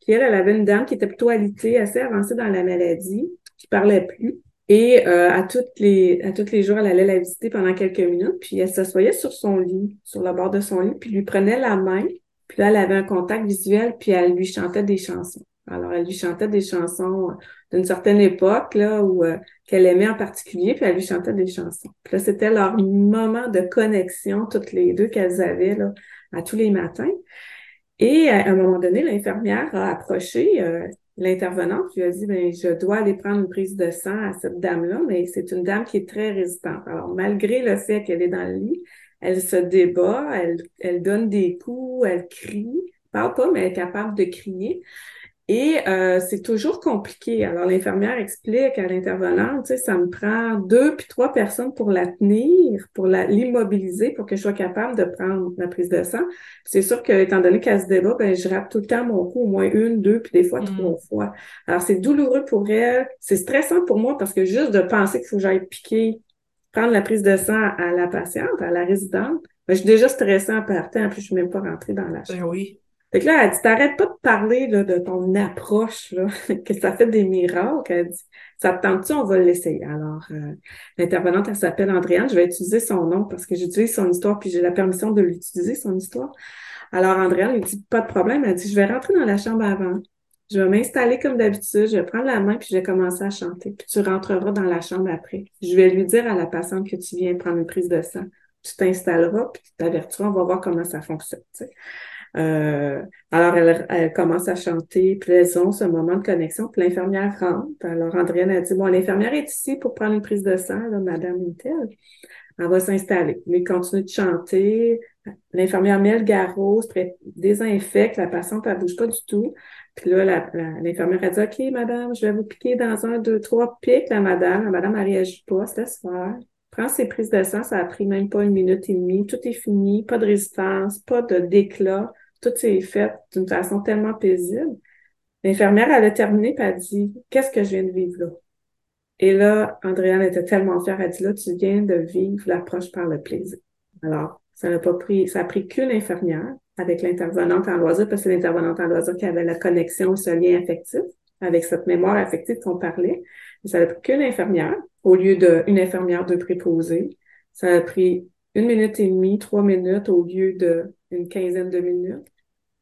qui elle, elle avait une dame qui était plutôt alitée, assez avancée dans la maladie, qui parlait plus. Et euh, à toutes les à tous les jours, elle allait la visiter pendant quelques minutes, puis elle s'assoyait sur son lit, sur le bord de son lit, puis lui prenait la main, puis là, elle avait un contact visuel, puis elle lui chantait des chansons. Alors, elle lui chantait des chansons d'une certaine époque, là, où euh, qu'elle aimait en particulier, puis elle lui chantait des chansons. Puis là, c'était leur moment de connexion, toutes les deux qu'elles avaient là, à tous les matins. Et à un moment donné, l'infirmière a approché euh, l'intervenante, lui a dit, ben, je dois aller prendre une prise de sang à cette dame-là, mais c'est une dame qui est très résistante. Alors, malgré le fait qu'elle est dans le lit, elle se débat, elle, elle donne des coups, elle crie, parle pas, mais elle est capable de crier. Et euh, c'est toujours compliqué. Alors, l'infirmière explique à l'intervenante, tu sais, ça me prend deux puis trois personnes pour la tenir, pour l'immobiliser, pour que je sois capable de prendre la prise de sang. C'est sûr que, étant donné qu'elle se débat, ben, je rate tout le temps mon cou, au moins une, deux, puis des fois mm. trois fois. Alors, c'est douloureux pour elle. C'est stressant pour moi parce que juste de penser qu'il faut que j'aille piquer, prendre la prise de sang à la patiente, à la résidente, ben, je suis déjà stressée en partant, puis je suis même pas rentrée dans la ben chambre. oui. Fait que là, elle dit, t'arrêtes pas de parler là, de ton approche, là, [LAUGHS] que ça fait des miracles. Elle dit, ça te tente-tu, on va l'essayer. Alors, euh, l'intervenante, elle s'appelle Andréane. Je vais utiliser son nom parce que j'utilise son histoire, puis j'ai la permission de l'utiliser, son histoire. Alors, Andréane, elle dit, pas de problème. Elle dit, je vais rentrer dans la chambre avant. Je vais m'installer comme d'habitude, je vais prendre la main, puis je vais commencer à chanter. Puis tu rentreras dans la chambre après. Je vais lui dire à la patiente que tu viens prendre une prise de sang. Tu t'installeras, puis tu t'avertiras, on va voir comment ça fonctionne. Euh, alors, elle, commence à chanter, ont ce moment de connexion, puis l'infirmière rentre. Alors, Andréane a dit, bon, l'infirmière est ici pour prendre une prise de sang, là, Madame Intel. Elle va s'installer. Mais continue de chanter. L'infirmière met le garrot, désinfecte, la patiente, elle bouge pas du tout. Puis là, l'infirmière a dit, OK, madame, je vais vous piquer dans un, deux, trois pics, la madame. La madame, elle réagit pas, c'est laisse faire prends ses prises de sang, ça a pris même pas une minute et demie. Tout est fini, pas de résistance, pas de déclat. Tout s'est fait d'une façon tellement paisible. L'infirmière, elle a terminé et elle a dit, qu'est-ce que je viens de vivre là? Et là, Andréane était tellement fière, elle a dit, là, tu viens de vivre l'approche par le plaisir. Alors, ça n'a pas pris, ça a pris qu'une infirmière avec l'intervenante en loisir, parce que c'est l'intervenante en loisir qui avait la connexion, ce lien affectif, avec cette mémoire affective qu'on parlait. ça n'a pris qu'une infirmière au lieu d'une infirmière de préposée. Ça a pris une minute et demie, trois minutes au lieu d'une quinzaine de minutes.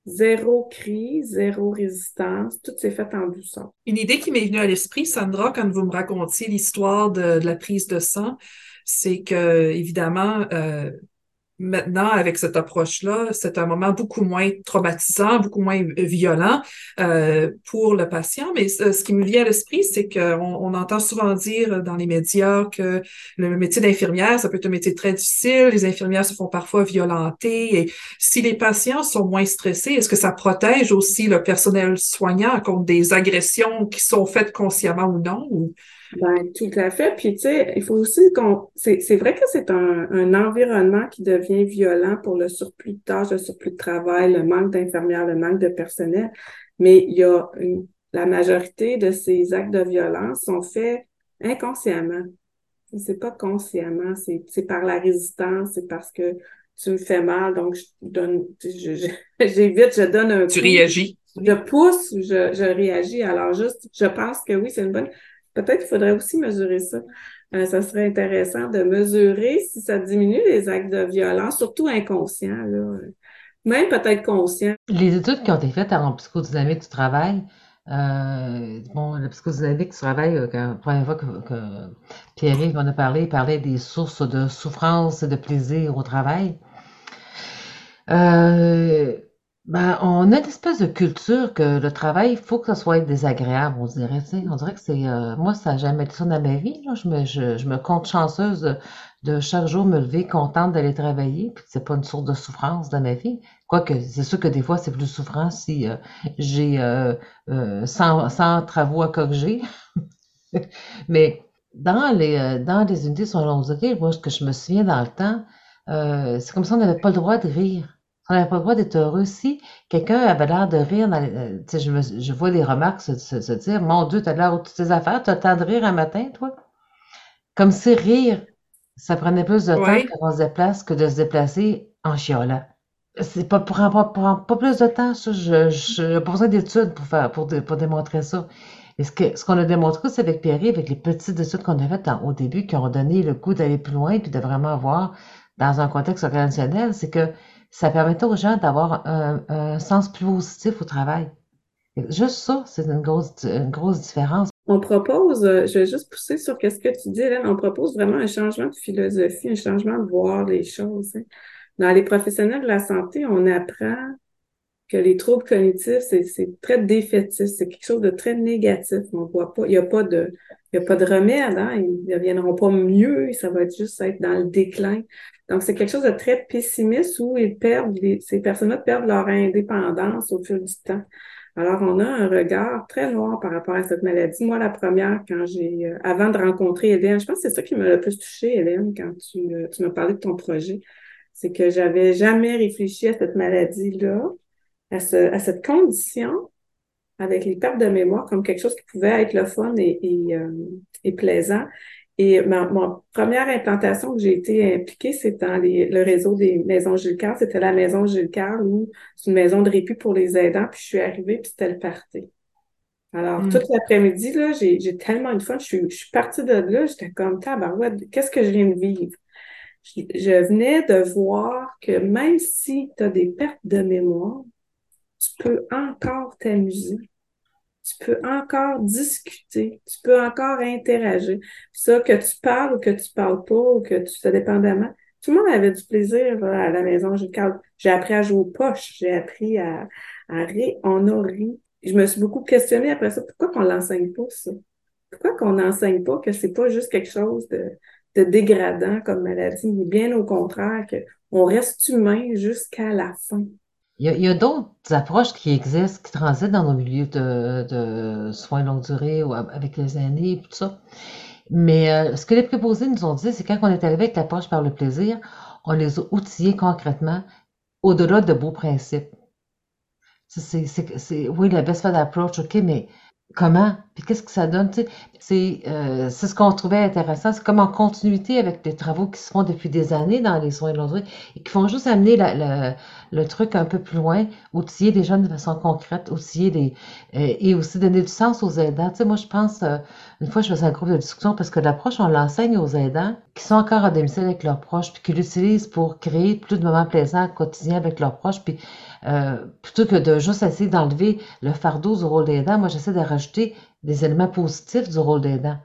Zéro cri, zéro résistance, tout s'est fait en douceur. Une idée qui m'est venue à l'esprit, Sandra, quand vous me racontiez l'histoire de, la prise de sang, c'est que, évidemment, euh, maintenant, avec cette approche-là, c'est un moment beaucoup moins traumatisant, beaucoup moins violent euh, pour le patient. Mais ce, qui me vient à l'esprit, c'est qu'on on entend souvent dire dans les médias que le métier d'infirmière, ça peut être un métier très difficile. Les infirmières se font parfois violenter. Et si les patients sont moins stressés, est-ce que ça protège aussi le personnel soignant contre des agressions qui sont faites consciemment ou non? Ben, tout à fait. Puis, tu sais, il faut aussi qu'on. C'est vrai que c'est un, un, environnement qui devient violent pour le surplus de tâches, le surplus de travail, le manque d'infirmières, le manque de personnel. Mais il y a une, la majorité de ces actes de violence sont faits inconsciemment. C'est pas consciemment, c'est par la résistance, c'est parce que tu me fais mal, donc je donne, [LAUGHS] j'évite, je, je donne un. Tu réagis. Je pousse, je, je réagis. Alors juste, je pense que oui, c'est une bonne peut-être qu'il faudrait aussi mesurer ça. Euh, ça serait intéressant de mesurer si ça diminue les actes de violence, surtout inconscients, là. même peut-être conscients. Les études qui ont été faites en psychodynamique du travail, euh, bon, la psychodynamique du travail, euh, la première fois que, Pierre-Yves en a parlé, il parlait des sources de souffrance et de plaisir au travail. Ben, on a une espèce de culture que le travail, il faut que ça soit désagréable, on dirait. On dirait que c'est. Euh, moi, ça n'a jamais été ça dans ma vie. Je me, je, me compte chanceuse de, chaque jour me lever contente d'aller travailler, puis c'est pas une source de souffrance dans ma vie. Quoique, c'est sûr que des fois, c'est plus souffrant si euh, j'ai euh, 100, euh, travaux à corriger. [LAUGHS] Mais dans les, dans les unités sur long durée, moi, ce que je me souviens dans le temps, c'est comme si on n'avait pas le droit de rire On n'avait pas le droit d'être heureux. Si quelqu'un avait l'air de rire, euh, je, je vois des remarques se, dire Mon Dieu, t'as l'air de toutes tes affaires, t'as le temps de rire un matin, toi? Comme si rire, ça prenait plus de temps qu'on se déplace que de se déplacer en chiolant. C'est pas, prend pas, pas plus de temps, ça. Je n'ai pas besoin d'études pour, faire, pour, pour démontrer ça. Et ce qu'on ce qu'on a démontré aussi avec Pierre, avec les petites études qu'on a faites au début, qui ont donné le goût d'aller plus loin puis de vraiment voir dans un contexte organisationnel, c'est que ça permettait aux gens d'avoir un, sens plus positif au travail. Juste ça, c'est une grosse, une grosse différence. On propose, euh, je vais juste pousser sur ce que tu dis, Hélène, on propose vraiment un changement de philosophie, un changement de voir les choses. Hein. Dans les professionnels de la santé, on apprend que les troubles cognitifs, c'est très défaitiste, c'est quelque chose de très négatif. On voit pas, il n'y a pas de, il a pas de remède, hein, ils ne deviendront pas mieux, ça va juste être dans le déclin. Donc, c'est quelque chose de très pessimiste où ils perdent, ces personnes-là perdent leur indépendance au fil du temps. Alors, on a un regard très noir par rapport à cette maladie. Moi, la première, quand j'ai, euh, avant de rencontrer Hélène, je pense que c'est ça qui m'a le plus touchée, Hélène, quand tu, euh, tu m'as parlé de ton projet, c'est que j'avais jamais réfléchi à cette maladie-là, à, ce, à cette condition avec les pertes de mémoire comme quelque chose qui pouvait être le fun et, et, euh, et plaisant. Et ma, première implantation que j'ai été impliquée, c'est dans le réseau des maisons Gilles C'était la maison Gilles où c'est une maison de répit pour les aidants. Puis je suis arrivée, puis c'était le party. Alors, hmm. toute l'après-midi, là, j'ai tellement de fun. Je suis, je suis partie de là, j'étais comme, tabarouette, qu'est-ce que je viens de vivre? Je, je venais de voir que même si tu as des pertes de mémoire, tu peux encore t'amuser tu peux encore discuter, tu peux encore interagir. Ça, que tu parles ou que tu parles pas, ou que tu, ça dépendamment. Tout le monde avait du plaisir à la maison. J'ai appris à jouer aux poches, j'ai appris à, à rire. On a ri. Je me suis beaucoup questionnée après ça. Pourquoi qu'on l'enseigne pas, ça? Pourquoi qu'on n'enseigne pas que c'est pas juste quelque chose de, de dégradant comme maladie, mais bien au contraire, qu'on reste humain jusqu'à la fin? Il y a, d'autres approches qui existent, qui transitent dans nos milieux de, soins longue durée ou avec les aînés et tout ça. Mais euh, ce que les préposés nous ont dit, c'est quand on est arrivé avec l'approche par le plaisir, on les a outillés concrètement au-delà de beaux principes. C'est, oui, la best approach, OK, mais comment? Qu'est-ce que ça donne? C'est euh, ce qu'on trouvait intéressant. C'est comme en continuité avec des travaux qui se font depuis des années dans les soins de durée et qui font juste amener le truc un peu plus loin, outiller les jeunes de façon concrète, outiller les, euh, et aussi donner du sens aux aidants. Tu sais, moi, je pense, euh, une fois, je faisais un groupe de discussion parce que l'approche, on l'enseigne aux aidants qui sont encore à domicile avec leurs proches, puis qui l'utilisent pour créer plus de moments plaisants quotidiens avec leurs proches, puis euh, plutôt que de juste essayer d'enlever le fardeau du rôle d'aidant, moi, j'essaie de rajouter des éléments positifs du rôle d'aidant.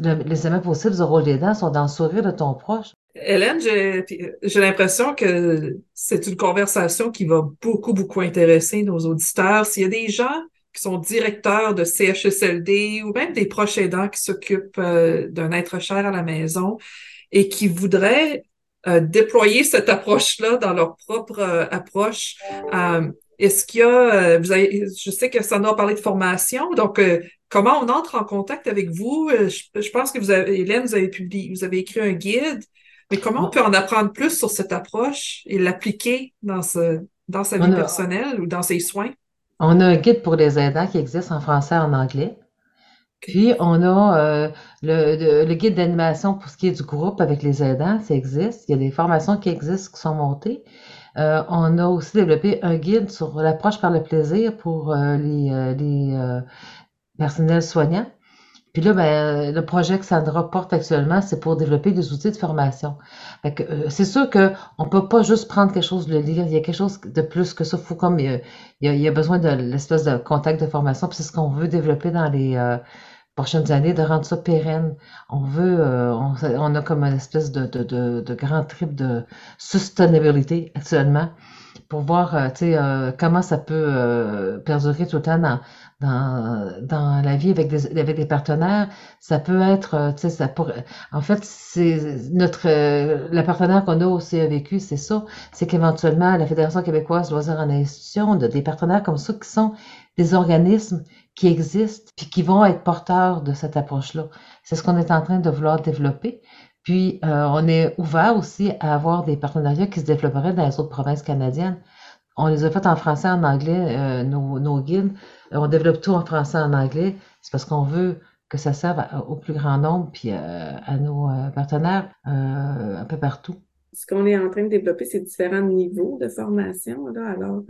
Les éléments positifs du rôle d'aidant sont dans le sourire de ton proche. Hélène, j'ai l'impression que c'est une conversation qui va beaucoup, beaucoup intéresser nos auditeurs. S'il y a des gens qui sont directeurs de CHSLD ou même des proches aidants qui s'occupent euh, d'un être cher à la maison et qui voudraient euh, déployer cette approche-là dans leur propre euh, approche, est-ce qu'il y a, je sais que Sandra a parlé de formation, donc comment on entre en contact avec vous? Je, je, pense que vous avez, Hélène, vous avez publié, vous avez écrit un guide. Mais comment on peut en apprendre plus sur cette approche et l'appliquer dans, ce, dans sa vie personnelle ou dans ses soins? On a un guide pour les aidants qui existe en français et en anglais. Puis, on a euh, le, le, guide d'animation pour ce qui est du groupe avec les aidants, ça existe. Il y a des formations qui existent, qui sont montées. Euh, on a aussi développé un guide sur l'approche par le plaisir pour euh, les, les personnels soignants. Puis là, ben, le projet que Sandra porte actuellement, c'est pour développer des outils de formation. Euh, c'est sûr qu'on ne peut pas juste prendre quelque chose, le lire. Il y a quelque chose de plus que ça. Faut comme il y a, besoin de l'espèce de contact de formation. Puis c'est ce qu'on veut développer dans les euh, prochaines années, de rendre ça pérenne. On veut, euh, on, a comme une espèce de, de, de, de grand trip de sustainability actuellement pour voir, tu sais, comment ça peut perdurer tout le temps dans dans, la vie avec des, partenaires, ça peut être, euh, tu sais, ça pourrait, en fait, c'est notre, euh, le partenaire qu'on a au CEVQ, c'est ça, c'est qu'éventuellement, la Fédération québécoise loisirs en institution, de, des partenaires comme ça qui sont des organismes qui existent puis qui vont être porteurs de cette approche-là. C'est ce qu'on est en train de vouloir développer. Puis, euh, on est ouvert aussi à avoir des partenariats qui se développeraient dans les autres provinces canadiennes. On les a faites en français, en anglais, euh, nos, guides. On développe tout en français, en anglais. C'est parce qu'on veut que ça serve au plus grand nombre, puis euh, à nos euh, partenaires un peu partout. Ce qu'on est en train de développer, c'est différents niveaux de formation. Alors,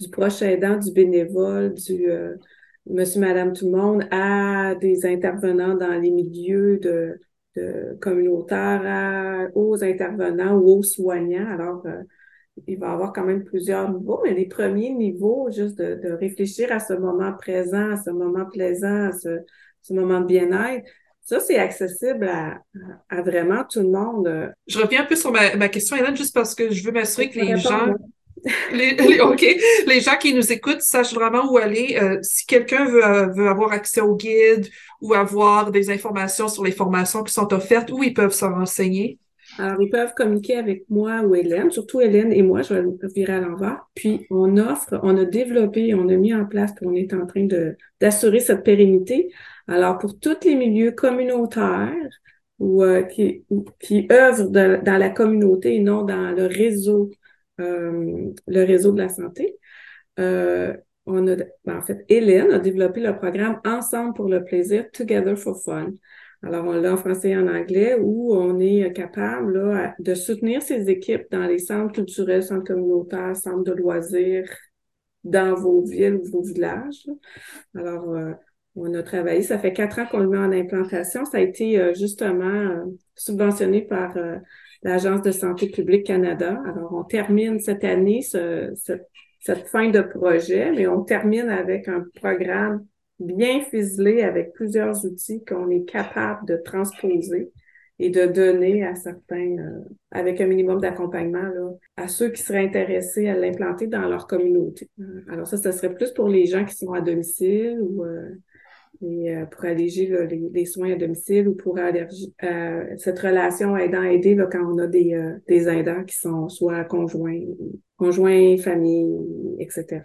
du proche aidant, du bénévole, du monsieur, madame, tout le monde, à des intervenants dans les milieux de, de communautaires, aux intervenants ou aux soignants. Alors, il va y avoir quand même plusieurs niveaux, mais les premiers niveaux, juste de, réfléchir à ce moment présent, à ce moment plaisant, à ce, moment de bien-être, ça, c'est accessible à, vraiment tout le monde. Je reviens un peu sur ma, question, Hélène, juste parce que je veux m'assurer que les gens, les, [LAUGHS] OK, les gens qui nous écoutent sachent vraiment où aller. Euh, si quelqu'un veut, euh, veut avoir accès au guide ou avoir des informations sur les formations qui sont offertes, où ils peuvent se renseigner? Alors, ils peuvent communiquer avec moi ou Hélène, surtout Hélène et moi, je vais le virer à l'envers. Puis, on offre, on a développé, on a mis en place, puis on est en train de, d'assurer cette pérennité. Alors, pour tous les milieux communautaires ou euh, qui, qui œuvrent dans la communauté et non dans le réseau, euh, le réseau de la santé, euh, on a, ben, en fait, Hélène a développé le programme Ensemble pour le plaisir, Together for Fun. Alors, on l'a en français et en anglais, où on est capable là, de soutenir ces équipes dans les centres culturels, centres communautaires, centres de loisirs, dans vos villes ou vos villages. Alors, euh, on a travaillé, ça fait quatre ans qu'on le met en implantation. Ça a été euh, justement euh, subventionné par l'Agence de santé publique Canada. Alors, on termine cette année cette fin de projet, mais on termine avec un programme bien ficelé avec plusieurs outils qu'on est capable de transposer et de donner à certains, euh, avec un minimum d'accompagnement, à ceux qui seraient intéressés à l'implanter dans leur communauté. Euh, alors ça, ce serait plus pour les gens qui sont à domicile ou euh, et, pour alléger les, soins à domicile ou pour allergie, cette relation aidant-aider quand on a des, des aidants qui sont soit conjoints, conjoints, famille, etc.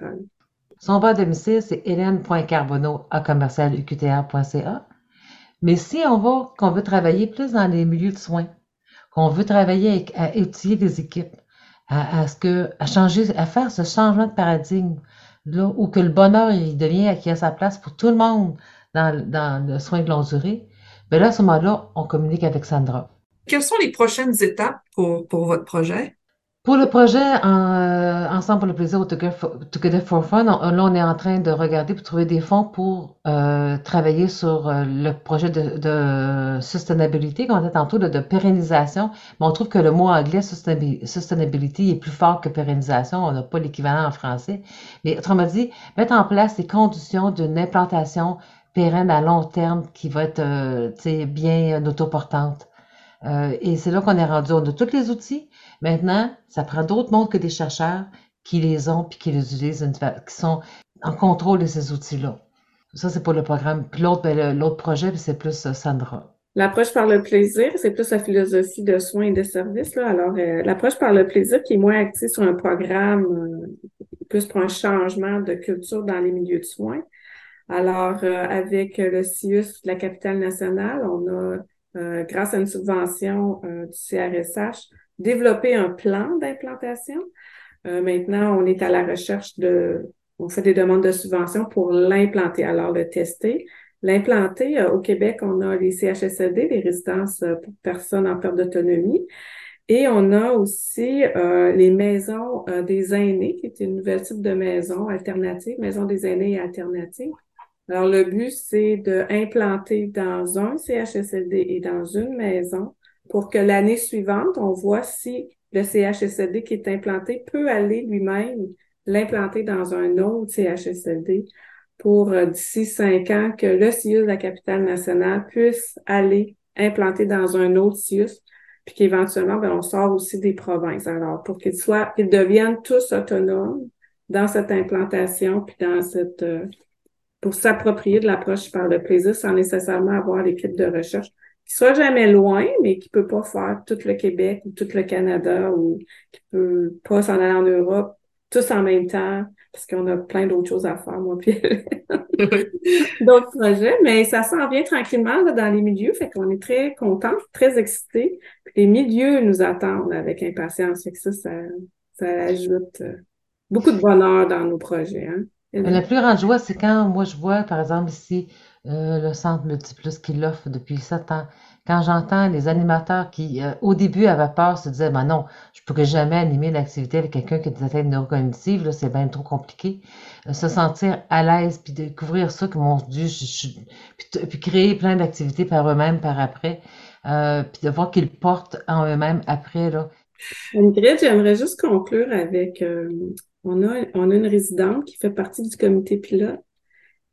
Son bas domicile, c'est hélène.carbonneau à commercialuqtr.ca. Mais si on va, qu'on veut travailler plus dans les milieux de soins, qu'on veut travailler à étudier des équipes, à, ce que, à changer, à faire ce changement de paradigme, où que le bonheur, il devient, qui a sa place pour tout le monde dans, le soin de longue durée, bien là, à ce moment-là, on communique avec Sandra. Quelles sont les prochaines étapes pour votre projet? Pour le projet euh, Ensemble pour le plaisir ou Together for, Fun, là, on est en train de regarder pour trouver des fonds pour euh, travailler sur euh, le projet de, de sustainability, qu'on a tantôt, de, de pérennisation. Mais on trouve que le mot anglais sustainability est plus fort que pérennisation. On n'a pas l'équivalent en français. Mais autrement dit, mettre en place les conditions d'une implantation pérenne à long terme qui va être bien autoportante. Et c'est là qu'on est rendu. On a tous les outils. Maintenant, ça prend d'autres mondes que des chercheurs qui les ont puis qui les utilisent, qui sont en contrôle de ces outils-là. Ça, c'est pour le programme. Puis l'autre, ben, l'autre projet, c'est plus euh, Sandra. L'approche par le plaisir, c'est plus la philosophie de soins et de services. Là. Alors, euh, l'approche par le plaisir qui est moins active sur un programme, euh, plus pour un changement de culture dans les milieux de soins. Alors, avec le CIUS de la capitale nationale, on a, grâce à une subvention du CRSH, développer un plan d'implantation. Euh, maintenant, on est à la recherche de, on fait des demandes de subvention pour l'implanter, alors le tester. L'implanter, euh, au Québec, on a les CHSLD, les résidences euh, pour personnes en perte d'autonomie. Et on a aussi les maisons des aînés, qui est une nouvelle type de maison alternative, maison des aînés alternative. Alors, le but, c'est d'implanter dans un CHSLD et dans une maison pour que l'année suivante, on voit si le CHSLD qui est implanté peut aller lui-même l'implanter dans un autre CHSLD pour euh, d'ici cinq ans que le CIUS de la capitale nationale puisse aller implanter dans un autre CIUS, puis qu'éventuellement, ben, on sort aussi des provinces. Alors, pour qu'ils soient, qu'ils deviennent tous autonomes dans cette implantation, puis dans cette, euh, pour s'approprier de l'approche par le plaisir sans nécessairement avoir l'équipe de recherche qui soit jamais loin, mais qui peut pas faire tout le Québec ou tout le Canada ou qui peut pas s'en aller en Europe tous en même temps parce qu'on a plein d'autres choses à faire, moi puis [LAUGHS] d'autres projets, mais ça s'en vient tranquillement là, dans les milieux, fait qu'on est très contents, très excités. Puis les milieux nous attendent avec impatience, fait que ça, ça, ça ajoute euh, beaucoup de bonheur dans nos projets. Hein? La plus grande joie, c'est quand moi je vois, par exemple, ici, euh, le centre Multiplus qui l'offre depuis sept ans. Quand j'entends les animateurs qui, euh, au début, avaient peur, se disaient, ben non, je ne pourrais jamais animer l'activité avec quelqu'un qui a des atteintes neurocognitives, là, c'est bien trop compliqué. Euh, se sentir à l'aise, puis découvrir ça, que mon Dieu, je, puis, créer plein d'activités par eux-mêmes par après, puis de voir qu'ils portent en eux-mêmes après, là. Ingrid, j'aimerais juste conclure avec, on a, on a une résidente qui fait partie du comité pilote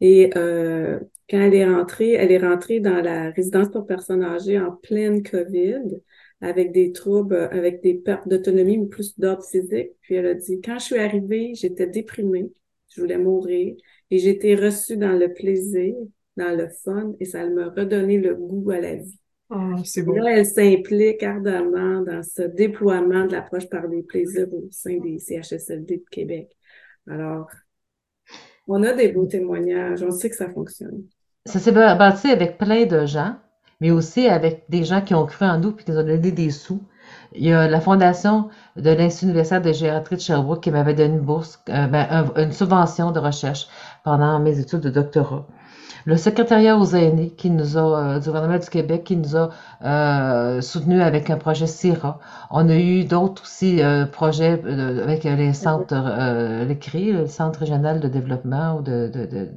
et euh, quand elle est rentrée, elle est rentrée dans la résidence pour personnes âgées en pleine COVID avec des troubles, avec des pertes d'autonomie, mais plus d'ordre physique. Puis elle a dit, quand je suis arrivée, j'étais déprimée, je voulais mourir et j'ai été reçue dans le plaisir, dans le fun et ça m'a redonné le goût à la vie. Oh, c'est beau. Là, elle s'implique ardemment dans ce déploiement de l'approche par des plaisirs au sein des CHSLD de Québec. Alors, on a des beaux témoignages, on sait que ça fonctionne. Ça s'est bâti avec plein de gens, mais aussi avec des gens qui ont cru en nous et qui nous ont donné des sous. Il y a la fondation de l'Institut universitaire de gériatrie de Sherbrooke qui m'avait donné une bourse, euh, ben, une subvention de recherche pendant mes études de doctorat le secrétariat aux aînés qui nous a, euh, du gouvernement du Québec qui nous a euh, soutenus avec un projet CIRA. On a eu d'autres aussi euh, projets euh, avec les centres, euh, les CRI, le Centre régional de développement ou de, de, de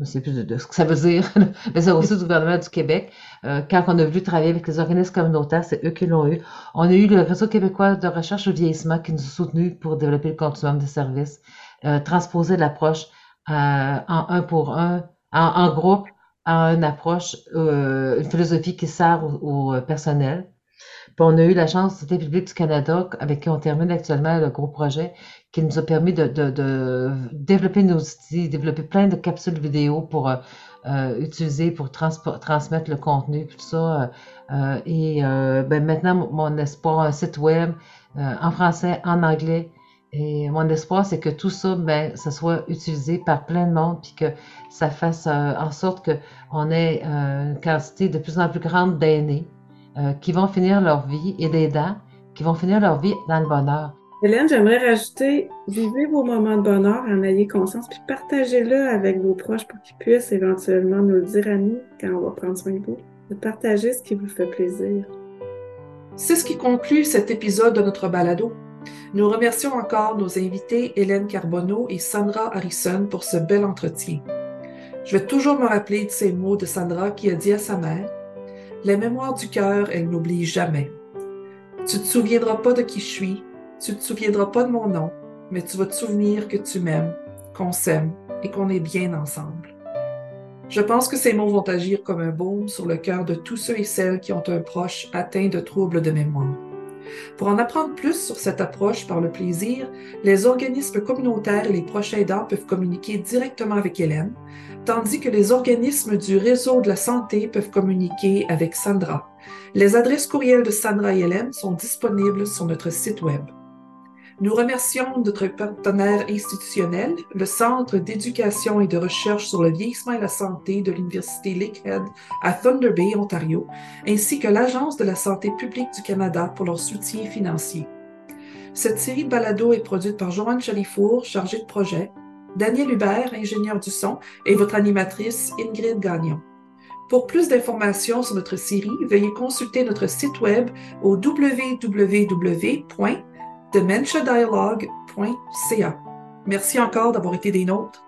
je ne sais plus de, ce que ça veut dire, [LAUGHS] mais c'est aussi du gouvernement du Québec. quand on a voulu travailler avec les organismes communautaires, c'est eux qui l'ont eu. On a eu le Réseau québécois de recherche au vieillissement qui nous a soutenus pour développer le continuum de services, transposer l'approche en un pour un, en, groupe à une approche, euh, une philosophie qui sert au, euh, personnel. Puis on a eu la chance, c'était Public du Canada, avec qui on termine actuellement le gros projet, qui nous a permis de, de, de développer nos outils, développer plein de capsules vidéo pour euh, euh utiliser, pour transmettre le contenu, tout ça. Euh, et ben maintenant, mon espoir, un site web en français, en anglais, et mon espoir, c'est que tout ça, ben, ça soit utilisé par plein de monde, puis que ça fasse euh, en sorte qu'on ait euh, une quantité de plus en plus grande d'aînés euh, qui vont finir leur vie et d'aidants qui vont finir leur vie dans le bonheur. Hélène, j'aimerais rajouter, vivez vos moments de bonheur, en ayez conscience, puis partagez-le avec vos proches pour qu'ils puissent éventuellement nous le dire à nous quand on va prendre soin de vous. Partagez ce qui vous fait plaisir. C'est ce qui conclut cet épisode de notre balado. Nous remercions encore nos invités Hélène Carbonneau et Sandra Harrison pour ce bel entretien. Je vais toujours me rappeler de ces mots de Sandra qui a dit à sa mère La mémoire du cœur, elle n'oublie jamais. Tu ne te souviendras pas de qui je suis, tu te souviendras pas de mon nom, mais tu vas te souvenir que tu m'aimes, qu'on s'aime et qu'on est bien ensemble. Je pense que ces mots vont agir comme un baume sur le cœur de tous ceux et celles qui ont un proche atteint de troubles de mémoire. Pour en apprendre plus sur cette approche par le plaisir, les organismes communautaires et les proches aidants peuvent communiquer directement avec Hélène, tandis que les organismes du réseau de la santé peuvent communiquer avec Sandra. Les adresses courriels de Sandra et Hélène sont disponibles sur notre site Web. Nous remercions notre partenaire institutionnel, le Centre d'éducation et de recherche sur le vieillissement et la santé de l'Université Lakehead à Thunder Bay, Ontario, ainsi que l'Agence de la santé publique du Canada pour leur soutien financier. Cette série de balados est produite par Joanne Chalifour, chargée de projet, Daniel Hubert, ingénieur du son, et votre animatrice Ingrid Gagnon. Pour plus d'informations sur notre série, veuillez consulter notre site web au www dementiadialogue.ca. Merci encore d'avoir été des nôtres.